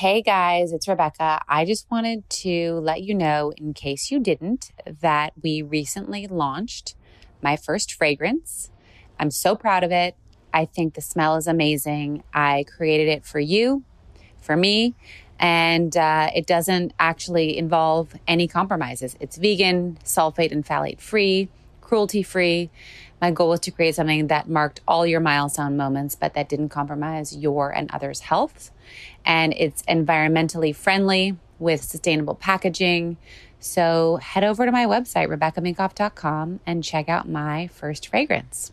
Hey guys, it's Rebecca. I just wanted to let you know, in case you didn't, that we recently launched my first fragrance. I'm so proud of it. I think the smell is amazing. I created it for you, for me, and uh, it doesn't actually involve any compromises. It's vegan, sulfate and phthalate free, cruelty free. My goal was to create something that marked all your milestone moments, but that didn't compromise your and others' health and it's environmentally friendly with sustainable packaging. So head over to my website, RebeccaMinkoff.com, and check out my first fragrance.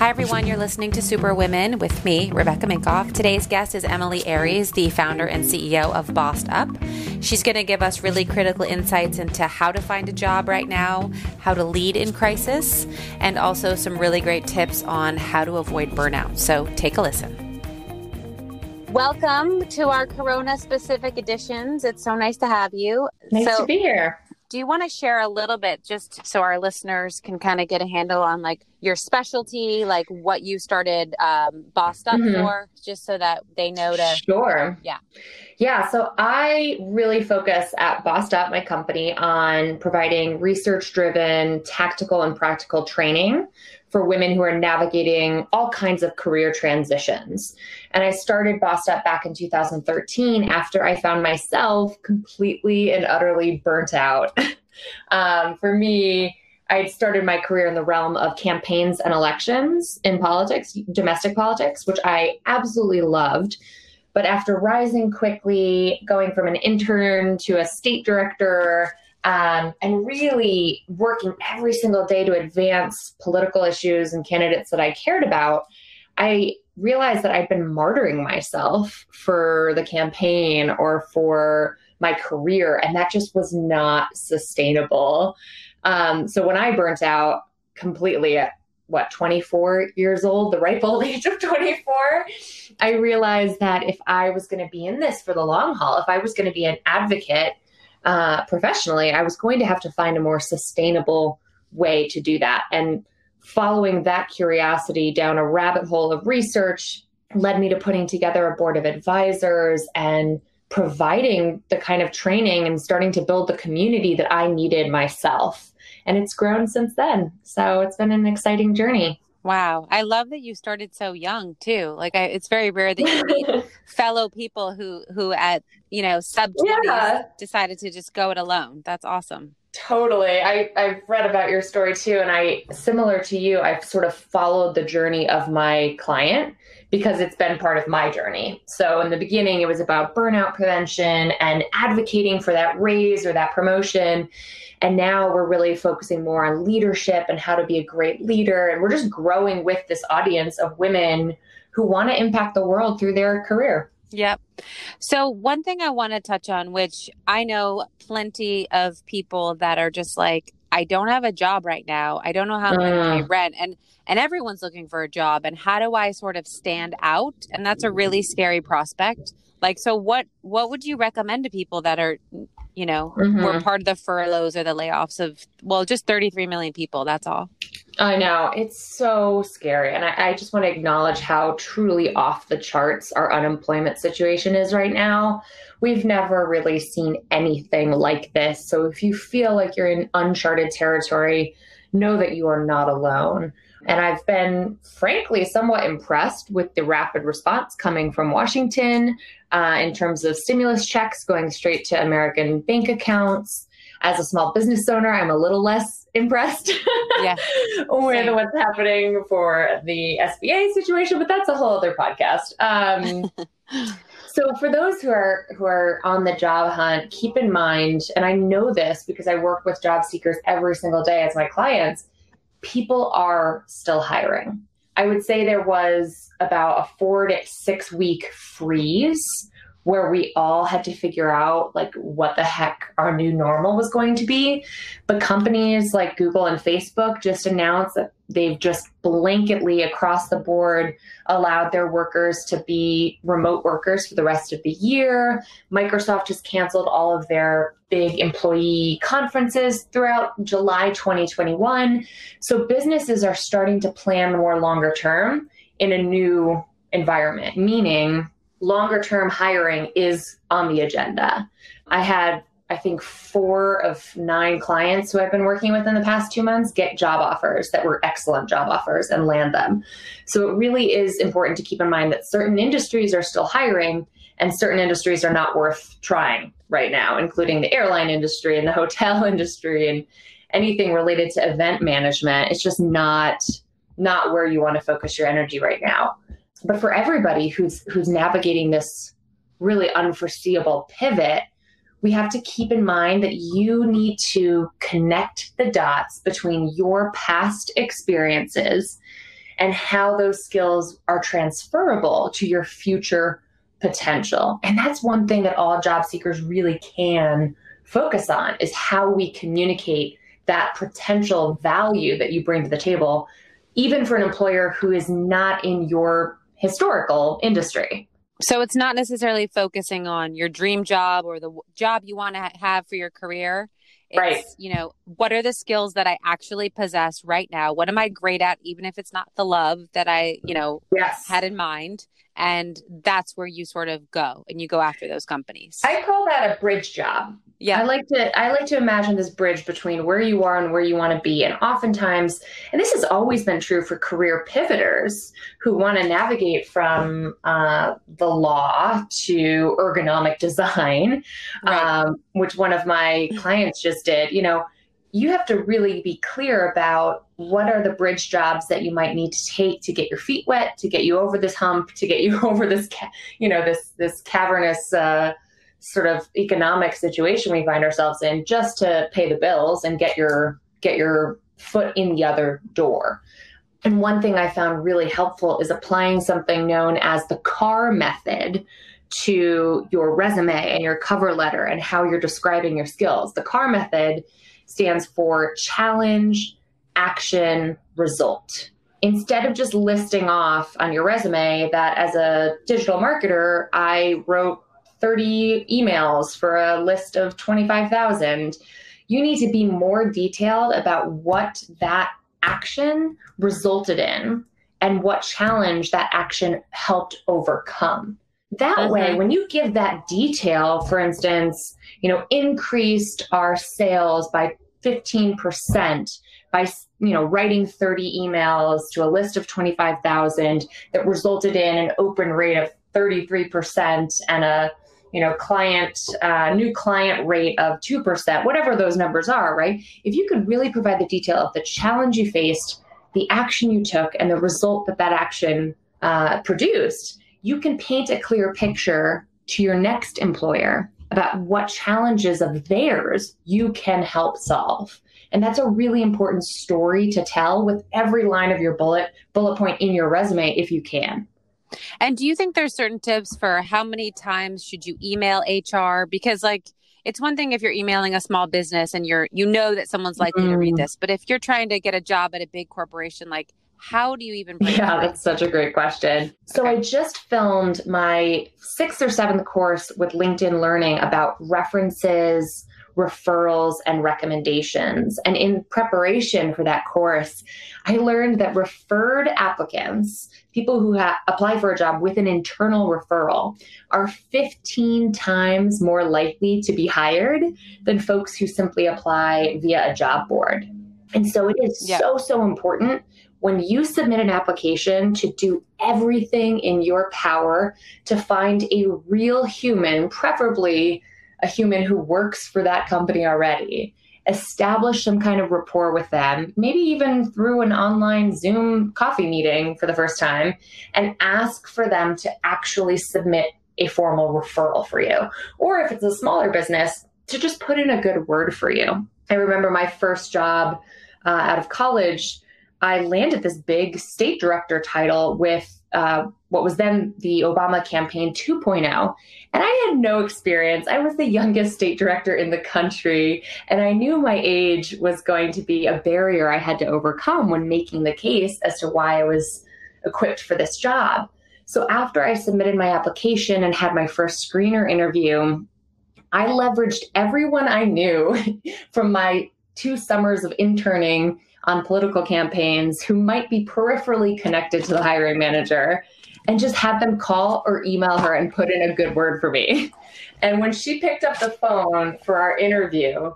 Hi, everyone. You're listening to Superwomen with me, Rebecca Minkoff. Today's guest is Emilie Aries, the founder and CEO of Bossed Up. She's going to give us really critical insights into how to find a job right now, how to lead in crisis, and also some really great tips on how to avoid burnout. So take a listen. Welcome to our Corona specific editions. It's so nice to have you. Nice so, to be here do you want to share a little bit just so our listeners can kind of get a handle on like your specialty like what you started um, bossed up mm-hmm. for just so that they know to sure yeah yeah so i really focus at bossed up my company on providing research driven tactical and practical training for women who are navigating all kinds of career transitions. And I started Bossed Up back in 2013 after I found myself completely and utterly burnt out. um, for me, I had started my career in the realm of campaigns and elections in politics, domestic politics, which I absolutely loved. But after rising quickly, going from an intern to a state director, um, and really working every single day to advance political issues and candidates that I cared about, I realized that I'd been martyring myself for the campaign or for my career, and that just was not sustainable. Um, so when I burnt out completely at what 24 years old, the ripe old age of 24, I realized that if I was going to be in this for the long haul, if I was going to be an advocate uh, professionally, I was going to have to find a more sustainable way to do that. And following that curiosity down a rabbit hole of research led me to putting together a board of advisors and providing the kind of training and starting to build the community that I needed myself. And it's grown since then. So it's been an exciting journey. Wow. I love that you started so young too. Like I, it's very rare that you meet fellow people who who at, you know, sub yeah. decided to just go it alone. That's awesome. Totally. I, I've read about your story too. And I, similar to you, I've sort of followed the journey of my client because it's been part of my journey. So in the beginning, it was about burnout prevention and advocating for that raise or that promotion. And now we're really focusing more on leadership and how to be a great leader. And we're just growing with this audience of women who want to impact the world through their career. Yep. So, one thing I want to touch on, which I know plenty of people that are just like, I don't have a job right now. I don't know how to pay rent. And and everyone's looking for a job. And how do I sort of stand out? And that's a really scary prospect. Like, so what what would you recommend to people that are you know, mm-hmm. we're part of the furloughs or the layoffs of, well, just 33 million people. That's all. I know. It's so scary. And I, I, just want to acknowledge how truly off the charts our unemployment situation is right now. We've never really seen anything like this. So if you feel like you're in uncharted territory, know that you are not alone. And I've been, frankly, somewhat impressed with the rapid response coming from Washington uh, in terms of stimulus checks going straight to American bank accounts. As a small business owner, I'm a little less impressed yeah. with Same. what's happening for the SBA situation, but that's a whole other podcast. Um, so for those who are who are on the job hunt, keep in mind, and I know this because I work with job seekers every single day as my clients people are still hiring. I would say there was about a four to six week freeze where we all had to figure out like what the heck our new normal was going to be. But companies like Google and Facebook just announced that they've just blanketly across the board allowed their workers to be remote workers for the rest of the year. Microsoft just canceled all of their big employee conferences throughout July 2021. So businesses are starting to plan more longer term in a new environment, meaning longer term hiring is on the agenda. I had, I think, four of nine clients who I've been working with in the past two months get job offers that were excellent job offers and land them. So it really is important to keep in mind that certain industries are still hiring and certain industries are not worth trying right now, including the airline industry and the hotel industry and anything related to event management. It's just not not where you want to focus your energy right now but for everybody who's who's navigating this really unforeseeable pivot we have to keep in mind that you need to connect the dots between your past experiences and how those skills are transferable to your future potential. And that's one thing that all job seekers really can focus on is how we communicate that potential value that you bring to the table even for an employer who is not in your historical industry. So it's not necessarily focusing on your dream job or the job you want to have for your career. It's, right. You know, what are the skills that I actually possess right now? What am I great at, even if it's not the love that I, you know, yes. had in mind? And that's where you sort of go and you go after those companies. I call that a bridge job. Yeah. I like to I like to imagine this bridge between where you are and where you want to be. And oftentimes, and this has always been true for career pivoters who want to navigate from uh, the law to ergonomic design, right. um, which one of my clients just did. You know, you have to really be clear about what are the bridge jobs that you might need to take to get your feet wet, to get you over this hump, to get you over this, ca- you know, this this cavernous. Uh, sort of economic situation we find ourselves in just to pay the bills and get your get your foot in the other door. And one thing I found really helpful is applying something known as the CAR method to your resume and your cover letter and how you're describing your skills. The CAR method stands for challenge, action, result. Instead of just listing off on your resume that as a digital marketer, I wrote 30 emails for a list of 25,000. You need to be more detailed about what that action resulted in and what challenge that action helped overcome. That mm-hmm. way, when you give that detail, for instance, you know, increased our sales by 15% by you know writing 30 emails to a list of 25,000 that resulted in an open rate of 33% and a you know, client, uh, new client rate of 2%, whatever those numbers are, right? If you could really provide the detail of the challenge you faced, the action you took, and the result that that action uh, produced, you can paint a clear picture to your next employer about what challenges of theirs you can help solve. And that's a really important story to tell with every line of your bullet bullet point in your resume if you can. And do you think there's certain tips for how many times should you email HR? Because like it's one thing if you're emailing a small business and you're you know that someone's likely mm. to read mm. this, but if you're trying to get a job at a big corporation, like how do you even yeah that's such a great question so okay. i just filmed my sixth or seventh course with linkedin learning about references referrals and recommendations. And in preparation for that course, I learned that referred applicants, people who ha- apply for a job with an internal referral, are 15 times more likely to be hired than folks who simply apply via a job board. And so it is yeah. so, so important when you submit an application to do everything in your power to find a real human, preferably a human who works for that company already, establish some kind of rapport with them, maybe even through an online Zoom coffee meeting for the first time, and ask for them to actually submit a formal referral for you. Or if it's a smaller business, to just put in a good word for you. I remember my first job uh, out of college. I landed this big state director title with uh, what was then the Obama campaign 2.0. And I had no experience. I was the youngest state director in the country, and I knew my age was going to be a barrier I had to overcome when making the case as to why I was equipped for this job. So after I submitted my application and had my first screener interview, I leveraged everyone I knew from my two summers of interning on political campaigns who might be peripherally connected to the hiring manager and just have them call or email her and put in a good word for me. And when she picked up the phone for our interview,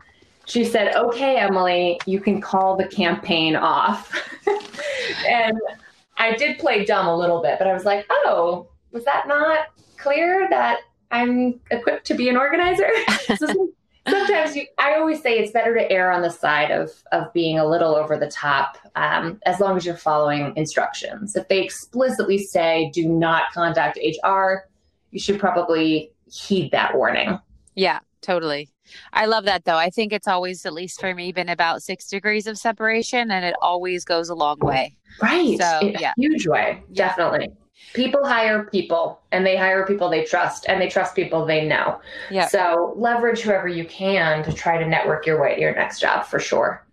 she said, Okay, Emilie, you can call the campaign off. and I did play dumb a little bit, but I was like, Oh, was that not clear that I'm equipped to be an organizer? so sometimes you, I always say it's better to err on the side of of being a little over the top, um, as long as you're following instructions. If they explicitly say do not contact HR, you should probably heed that warning. Yeah, totally. I love that though. I think it's always, at least for me, been about six degrees of separation, and it always goes a long way. Right. So, yeah. huge way. Definitely. Yeah people hire people and they hire people they trust and they trust people they know. Yeah. So leverage whoever you can to try to network your way to your next job for sure.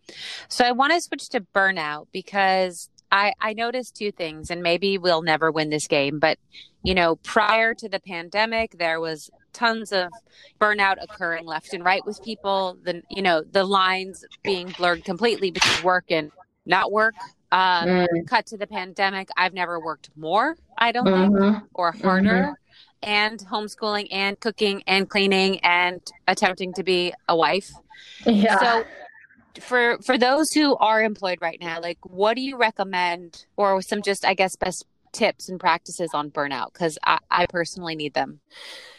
So I want to switch to burnout because I, I noticed two things and maybe we'll never win this game, but you know, prior to the pandemic, there was tons of burnout occurring left and right with people. The you know, the lines being blurred completely between work and not work. Um, mm. Cut to the pandemic, I've never worked more, I don't mm-hmm. think, or harder. Mm-hmm. And homeschooling and cooking and cleaning and attempting to be a wife. Yeah. So for for those who are employed right now, like what do you recommend or some just I guess best tips and practices on burnout? Because I, I personally need them.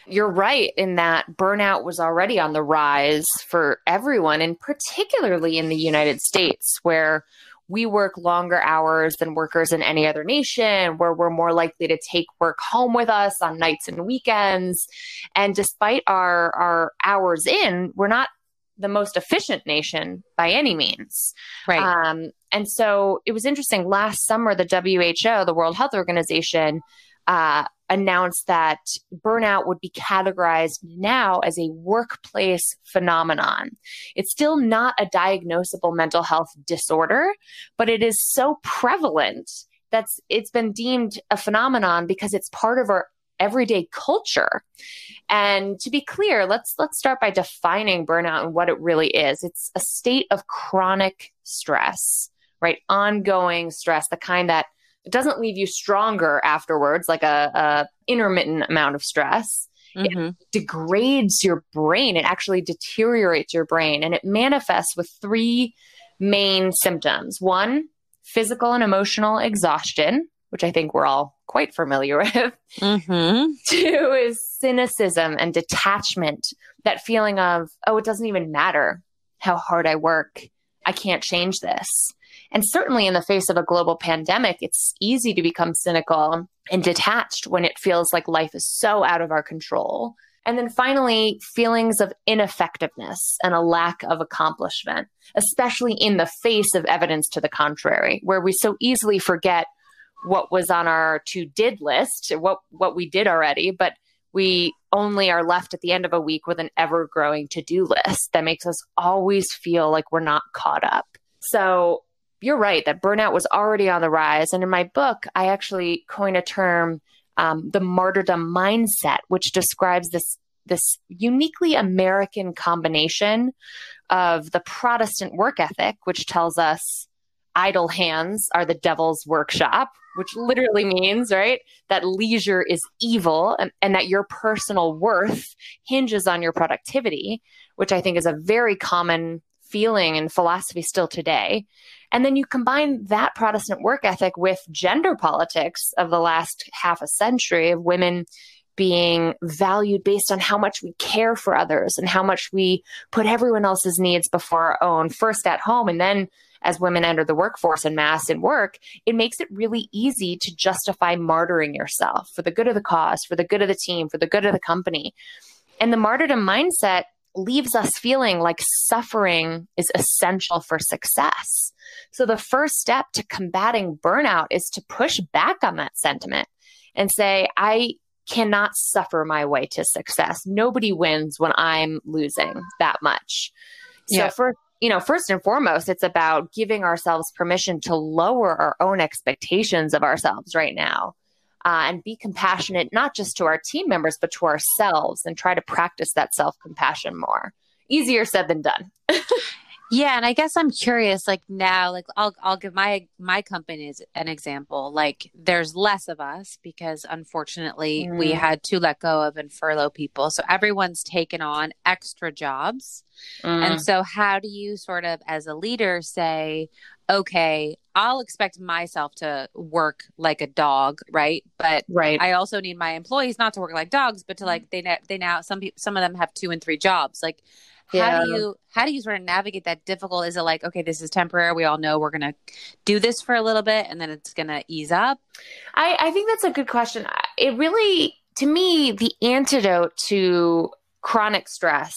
You're right in that burnout was already on the rise for everyone, and particularly in the United States, where we work longer hours than workers in any other nation, where we're more likely to take work home with us on nights and weekends. And despite our, our hours in, we're not the most efficient nation by any means. Right. Um, and so it was interesting. Last summer, the WHO, the World Health Organization, uh, announced that burnout would be categorized now as a workplace phenomenon. It's still not a diagnosable mental health disorder, but it is so prevalent that's it's been deemed a phenomenon because it's part of our everyday culture. And to be clear, let's let's start by defining burnout and what it really is. It's a state of chronic stress, right? Ongoing stress, the kind that it doesn't leave you stronger afterwards, like a, a intermittent amount of stress. Mm-hmm. It degrades your brain. It actually deteriorates your brain, and it manifests with three main symptoms. One, physical and emotional exhaustion, which I think we're all quite familiar with. Mm-hmm. Two is cynicism and detachment, that feeling of, oh, it doesn't even matter how hard I work. I can't change this. And certainly in the face of a global pandemic, it's easy to become cynical and detached when it feels like life is so out of our control. And then finally, feelings of ineffectiveness and a lack of accomplishment, especially in the face of evidence to the contrary, where we so easily forget what was on our to did list, what, what we did already, but we only are left at the end of a week with an ever growing to do list that makes us always feel like we're not caught up. So you're right that burnout was already on the rise. And in my book, I actually coin a term, um, the martyrdom mindset, which describes this this uniquely American combination of the Protestant work ethic, which tells us idle hands are the devil's workshop, which literally means, right, that leisure is evil and, and, that your personal worth hinges on your productivity, which I think is a very common feeling and philosophy still today. And then you combine that Protestant work ethic with gender politics of the last half a century of women being valued based on how much we care for others and how much we put everyone else's needs before our own, first at home and then as women enter the workforce and mass in work, it makes it really easy to justify martyring yourself for the good of the cause, for the good of the team, for the good of the company. And the martyrdom mindset leaves us feeling like suffering is essential for success. So the first step to combating burnout is to push back on that sentiment and say, I cannot suffer my way to success. Nobody wins when I'm losing that much. So yeah. for you know, first and foremost, it's about giving ourselves permission to lower our own expectations of ourselves right now. Uh, and be compassionate, not just to our team members, but to ourselves and try to practice that self compassion more. Easier said than done. Yeah, and I guess I'm curious. Like now, like I'll I'll give my my company an example. Like there's less of us because unfortunately mm. we had to let go of and furlough people, so everyone's taken on extra jobs. Mm. And so, how do you sort of, as a leader, say, okay, I'll expect myself to work like a dog, right? But right. I also need my employees not to work like dogs, but to like they they now some people some of them have two and three jobs. Like yeah. how do you how do you sort of navigate that difficult is it like okay this is temporary we all know we're gonna do this for a little bit and then it's gonna ease up i i think that's a good question it really to me the antidote to chronic stress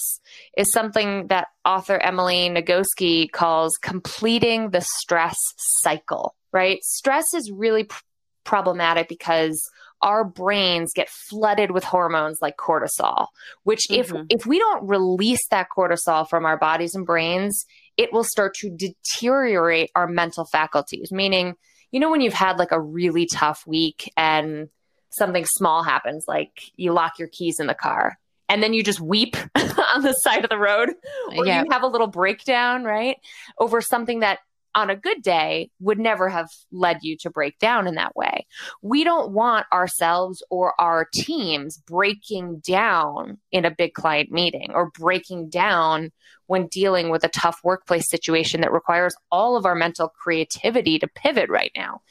is something that author emily nagoski calls completing the stress cycle right stress is really pr- problematic because our brains get flooded with hormones like cortisol, which mm-hmm. if if we don't release that cortisol from our bodies and brains, it will start to deteriorate our mental faculties. Meaning, you know when you've had like a really tough week and something small happens like you lock your keys in the car and then you just weep on the side of the road or yeah. you have a little breakdown, right? Over something that on a good day would never have led you to break down in that way. We don't want ourselves or our teams breaking down in a big client meeting or breaking down when dealing with a tough workplace situation that requires all of our mental creativity to pivot right now.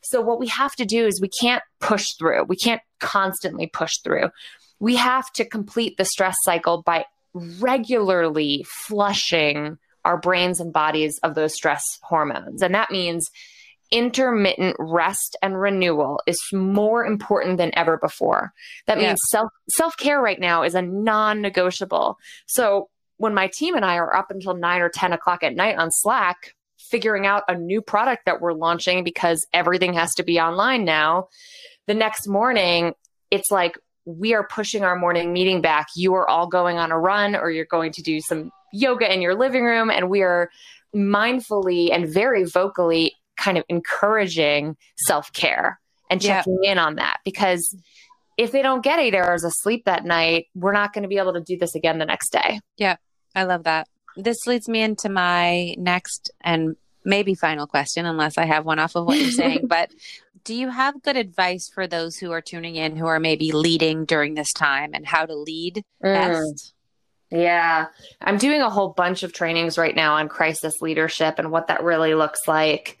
So, what we have to do is we can't push through, we can't constantly push through. We have to complete the stress cycle by regularly flushing our brains and bodies of those stress hormones. And that means intermittent rest and renewal is more important than ever before. That means yeah. self self-care right now is a non-negotiable. So when my team and I are up until nine or 10 o'clock at night on Slack, figuring out a new product that we're launching because everything has to be online now, the next morning, it's like we are pushing our morning meeting back. You are all going on a run or you're going to do some yoga in your living room. And we are mindfully and very vocally kind of encouraging self care and checking yeah. in on that because if they don't get eight hours of sleep that night, we're not going to be able to do this again the next day. Yeah, I love that. This leads me into my next and maybe final question, unless I have one off of what you're saying. but do you have good advice for those who are tuning in who are maybe leading during this time and how to lead mm. best? Yeah. I'm doing a whole bunch of trainings right now on crisis leadership and what that really looks like.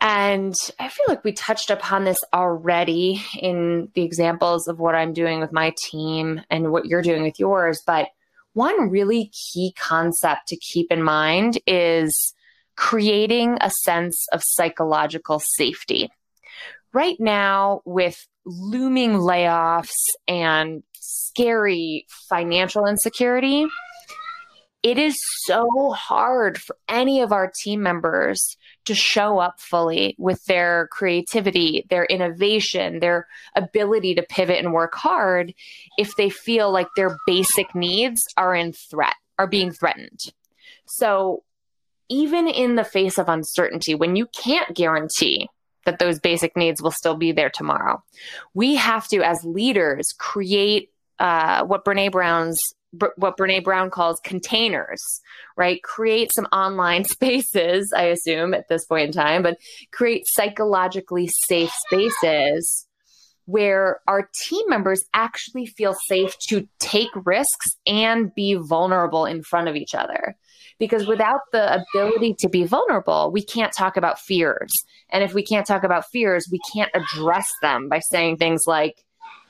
And I feel like we touched upon this already in the examples of what I'm doing with my team and what you're doing with yours. But one really key concept to keep in mind is creating a sense of psychological safety. Right now, with looming layoffs and scary financial insecurity, it is so hard for any of our team members to show up fully with their creativity, their innovation, their ability to pivot and work hard if they feel like their basic needs are in threat, are being threatened. So, even in the face of uncertainty, when you can't guarantee that those basic needs will still be there tomorrow, we have to, as leaders, create uh, what Brene Brown's what Brene Brown calls containers, right? Create some online spaces, I assume at this point in time, but create psychologically safe spaces where our team members actually feel safe to take risks and be vulnerable in front of each other. Because without the ability to be vulnerable, we can't talk about fears. And if we can't talk about fears, we can't address them by saying things like,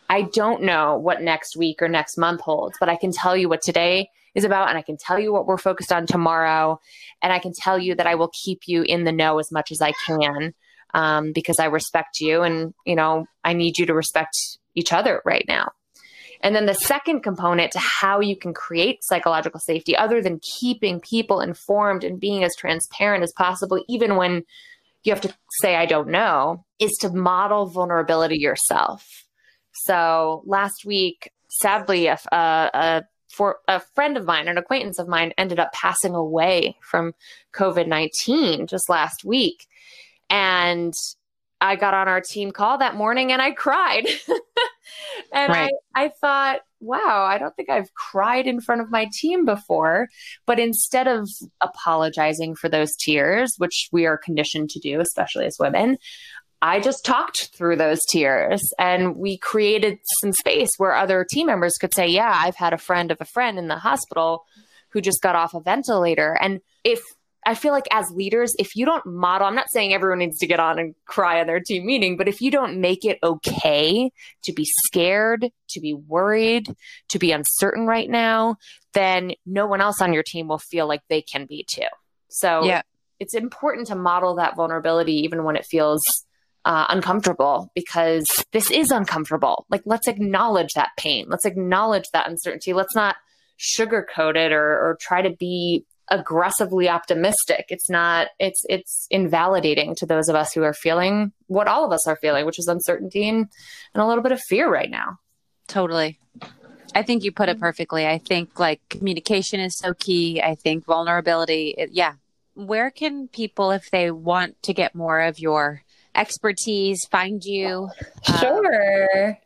I don't know what next week or next month holds, but I can tell you what today is about and I can tell you what we're focused on tomorrow. And I can tell you that I will keep you in the know as much as I can um, because I respect you and, you know, I need you to respect each other right now. And then the second component to how you can create psychological safety, other than keeping people informed and being as transparent as possible, even when you have to say, I don't know, is to model vulnerability yourself. So last week, sadly, a, a, for a friend of mine, an acquaintance of mine, ended up passing away from COVID 19 just last week. And I got on our team call that morning and I cried. and right. I, I thought, wow, I don't think I've cried in front of my team before. But instead of apologizing for those tears, which we are conditioned to do, especially as women, I just talked through those tears and we created some space where other team members could say, Yeah, I've had a friend of a friend in the hospital who just got off a ventilator. And if I feel like as leaders, if you don't model, I'm not saying everyone needs to get on and cry on their team meeting, but if you don't make it okay to be scared, to be worried, to be uncertain right now, then no one else on your team will feel like they can be too. So yeah. it's important to model that vulnerability even when it feels uh, uncomfortable because this is uncomfortable. Like, let's acknowledge that pain. Let's acknowledge that uncertainty. Let's not sugarcoat it or, or try to be aggressively optimistic. It's not, it's, it's invalidating to those of us who are feeling what all of us are feeling, which is uncertainty and, and a little bit of fear right now. Totally. I think you put it perfectly. I think like communication is so key. I think vulnerability, it, yeah. Where can people, if they want to get more of your expertise, find you? Sure. Um,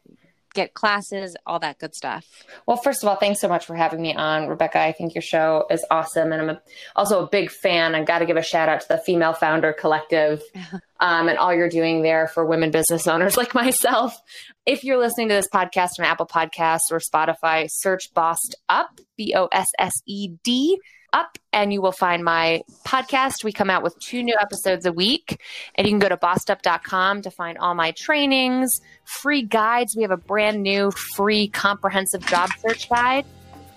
get classes, all that good stuff. Well, first of all, thanks so much for having me on, Rebecca. I think your show is awesome. And I'm a, also a big fan. I've got to give a shout out to the Female Founder Collective um, and all you're doing there for women business owners like myself. If you're listening to this podcast on Apple Podcasts or Spotify, search Bossed Up, B O S S E D up and you will find my podcast. We come out with two new episodes a week. And you can go to bossedup.com to find all my trainings, free guides. We have a brand new free comprehensive job search guide,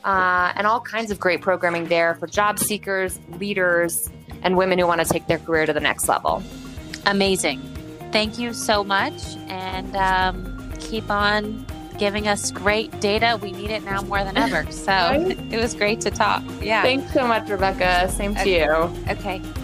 uh, and all kinds of great programming there for job seekers, leaders, and women who want to take their career to the next level. Amazing. Thank you so much. And um, keep on giving us great data. We need it now more than ever. So right? it was great to talk. Yeah. Thanks so much, Rebecca. Same to okay. you. Okay.